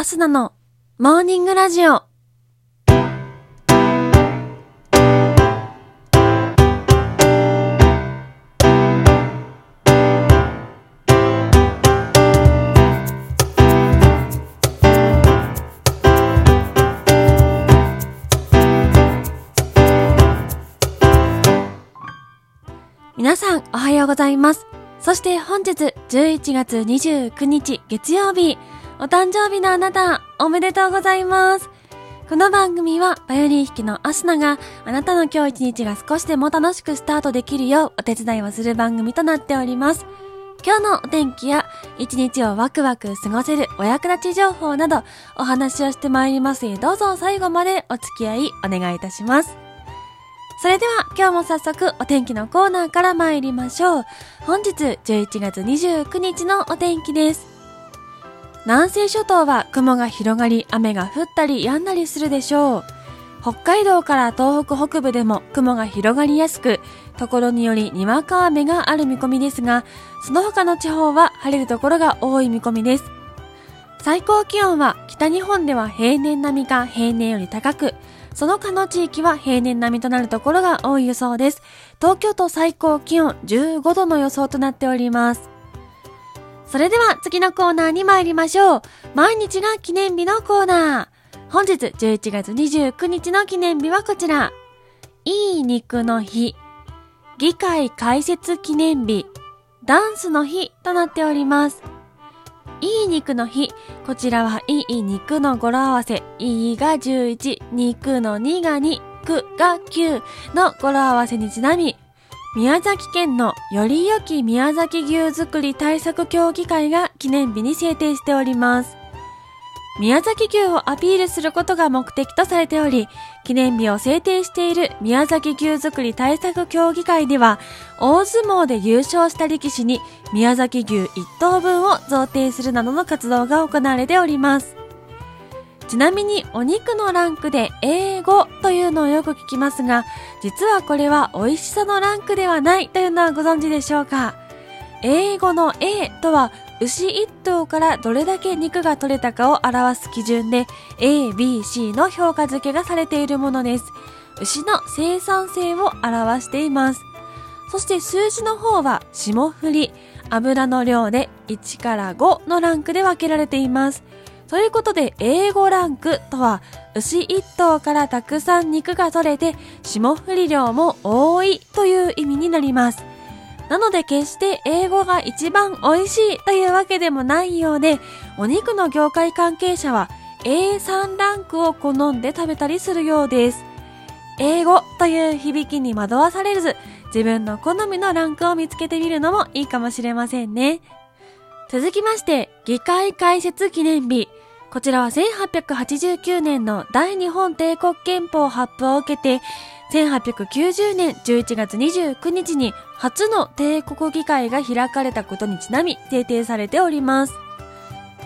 アスナのモーニングラジオ。皆さんおはようございます。そして本日11月29日月曜日、お誕生日のあなた、おめでとうございます。この番組はバイオリン弾きのアスナがあなたの今日一日が少しでも楽しくスタートできるようお手伝いをする番組となっております。今日のお天気や一日をワクワク過ごせるお役立ち情報などお話をしてまいりますのでどうぞ最後までお付き合いお願いいたします。それでは今日も早速お天気のコーナーから参りましょう。本日11月29日のお天気です。南西諸島は雲が広がり雨が降ったり止んだりするでしょう。北海道から東北北部でも雲が広がりやすく、ところによりにわか雨がある見込みですが、その他の地方は晴れるところが多い見込みです。最高気温は北日本では平年並みか平年より高く、その他の地域は平年並みとなるところが多い予想です。東京都最高気温15度の予想となっております。それでは次のコーナーに参りましょう。毎日が記念日のコーナー。本日11月29日の記念日はこちら。いい肉の日。議会開設記念日。ダンスの日となっております。いい肉の日。こちらはいい肉の語呂合わせ。いいが11、肉の2が2、くが9の語呂合わせにちなみ、宮崎県のより良き宮崎牛作り対策協議会が記念日に制定しております。宮崎牛をアピールすることが目的とされており、記念日を制定している宮崎牛作り対策協議会では、大相撲で優勝した力士に宮崎牛1頭分を贈呈するなどの活動が行われております。ちなみにお肉のランクで英語というのをよく聞きますが、実はこれは美味しさのランクではないというのはご存知でしょうか？英語の A とは牛1頭からどれだけ肉が取れたかを表す基準で A、B、C の評価付けがされているものです。牛の生産性を表しています。そして数字の方は霜降り、油の量で1から5のランクで分けられています。ということで、英語ランクとは、牛1頭からたくさん肉が取れて、霜降り量も多いという意味になります。なので決して英語が一番美味しいというわけでもないようで、お肉の業界関係者は A3 ランクを好んで食べたりするようです。英語という響きに惑わされず、自分の好みのランクを見つけてみるのもいいかもしれませんね。続きまして、議会開設記念日。こちらは1889年の大日本帝国憲法発布を受けて、1890年11月29日に初の帝国議会が開かれたことにちなみ制定されております。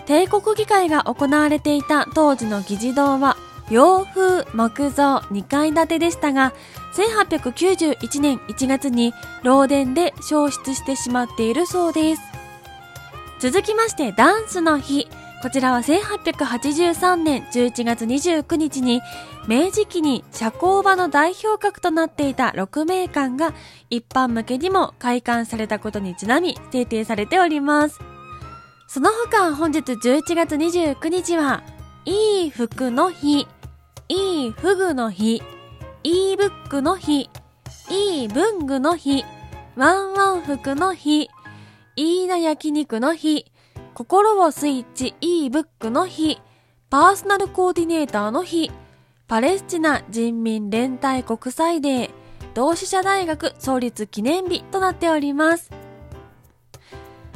帝国議会が行われていた当時の議事堂は洋風木造2階建てでしたが、1891年1月に漏電で消失してしまっているそうです。続きましてダンスの日。こちらは1883年11月29日に明治期に社交場の代表格となっていた6名館が一般向けにも開館されたことにちなみ制定されております。その他本日11月29日は、いい服の日、いいフグの日、いいブックの日、いい文具の日、ワンワン服の日、いいな焼肉の日、心をスイッチいいブックの日、パーソナルコーディネーターの日、パレスチナ人民連帯国際デー、同志社大学創立記念日となっております。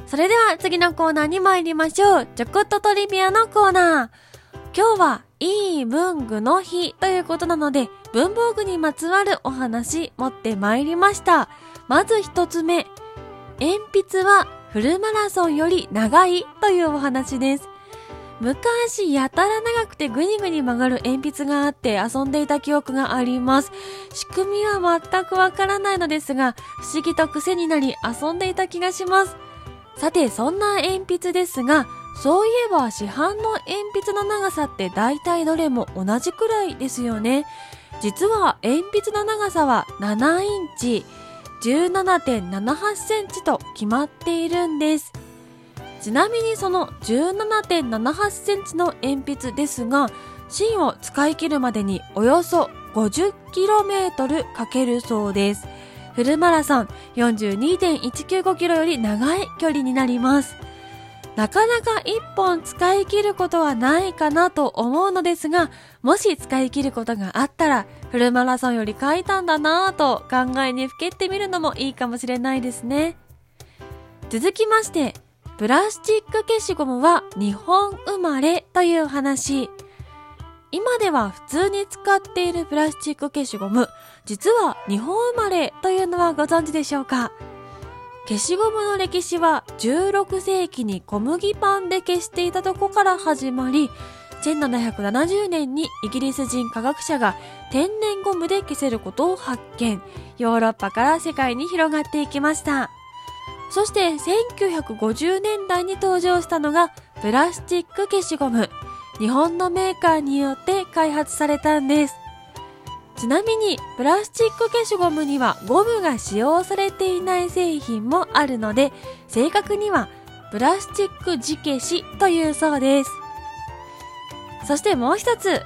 それでは次のコーナーに参りましょう。ちょこっとトリビアのコーナー。今日はいい文具の日ということなので、文房具にまつわるお話持って参りました。まず一つ目。鉛筆はフルマラソンより長いというお話です。昔やたら長くてぐにぐに曲がる鉛筆があって遊んでいた記憶があります。仕組みは全くわからないのですが、不思議と癖になり遊んでいた気がします。さて、そんな鉛筆ですが、そういえば市販の鉛筆の長さって大体どれも同じくらいですよね。実は鉛筆の長さは7インチ、17.78センチと決まっているんです。ちなみにその17.78センチの鉛筆ですが、芯を使い切るまでにおよそ 50km かけるそうです。フルマラソン42.195キロより長い距離になります。なかなか一本使い切ることはないかなと思うのですが、もし使い切ることがあったら、フルマラソンより書いたんだなぁと考えにふけってみるのもいいかもしれないですね。続きまして、プラスチック消しゴムは日本生まれという話。今では普通に使っているプラスチック消しゴム、実は日本生まれというのはご存知でしょうか？消しゴムの歴史は16世紀に小麦パンで消していたとこから始まり、1770年にイギリス人科学者が天然ゴムで消せることを発見。ヨーロッパから世界に広がっていきました。そして1950年代に登場したのがプラスチック消しゴム。日本のメーカーによって開発されたんです。ちなみに、プラスチック消しゴムにはゴムが使用されていない製品もあるので、正確にはプラスチック地消しというそうです。そしてもう一つ、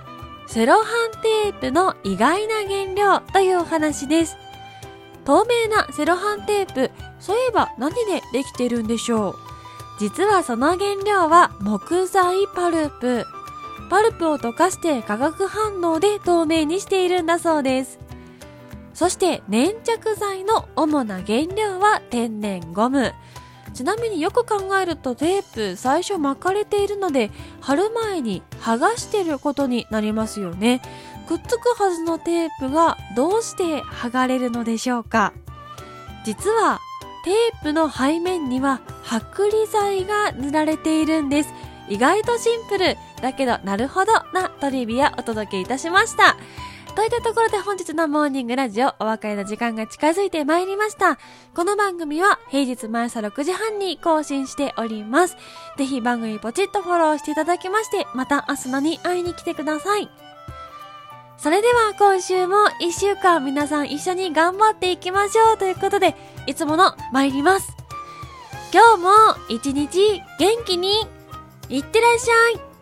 セロハンテープの意外な原料というお話です。透明なセロハンテープ、そういえば何でできてるんでしょう？実はその原料は木材パルプ。パルプを溶かして化学反応で透明にしているんだそうです。そして粘着剤の主な原料は天然ゴム。ちなみによく考えるとテープ最初巻かれているので貼る前に剥がしてることになりますよね。くっつくはずのテープがどうして剥がれるのでしょうか実はテープの背面には剥離剤が塗られているんです。意外とシンプルだけどなるほどなトリビアお届けいたしました。といったところで本日のモーニングラジオお別れの時間が近づいてまいりました。この番組は平日毎朝6時半に更新しております。ぜひ番組ポチッとフォローしていただきまして、また明日のに会いに来てください。それでは今週も一週間皆さん一緒に頑張っていきましょうということで、いつもの参ります。今日も一日元気にいってらっしゃい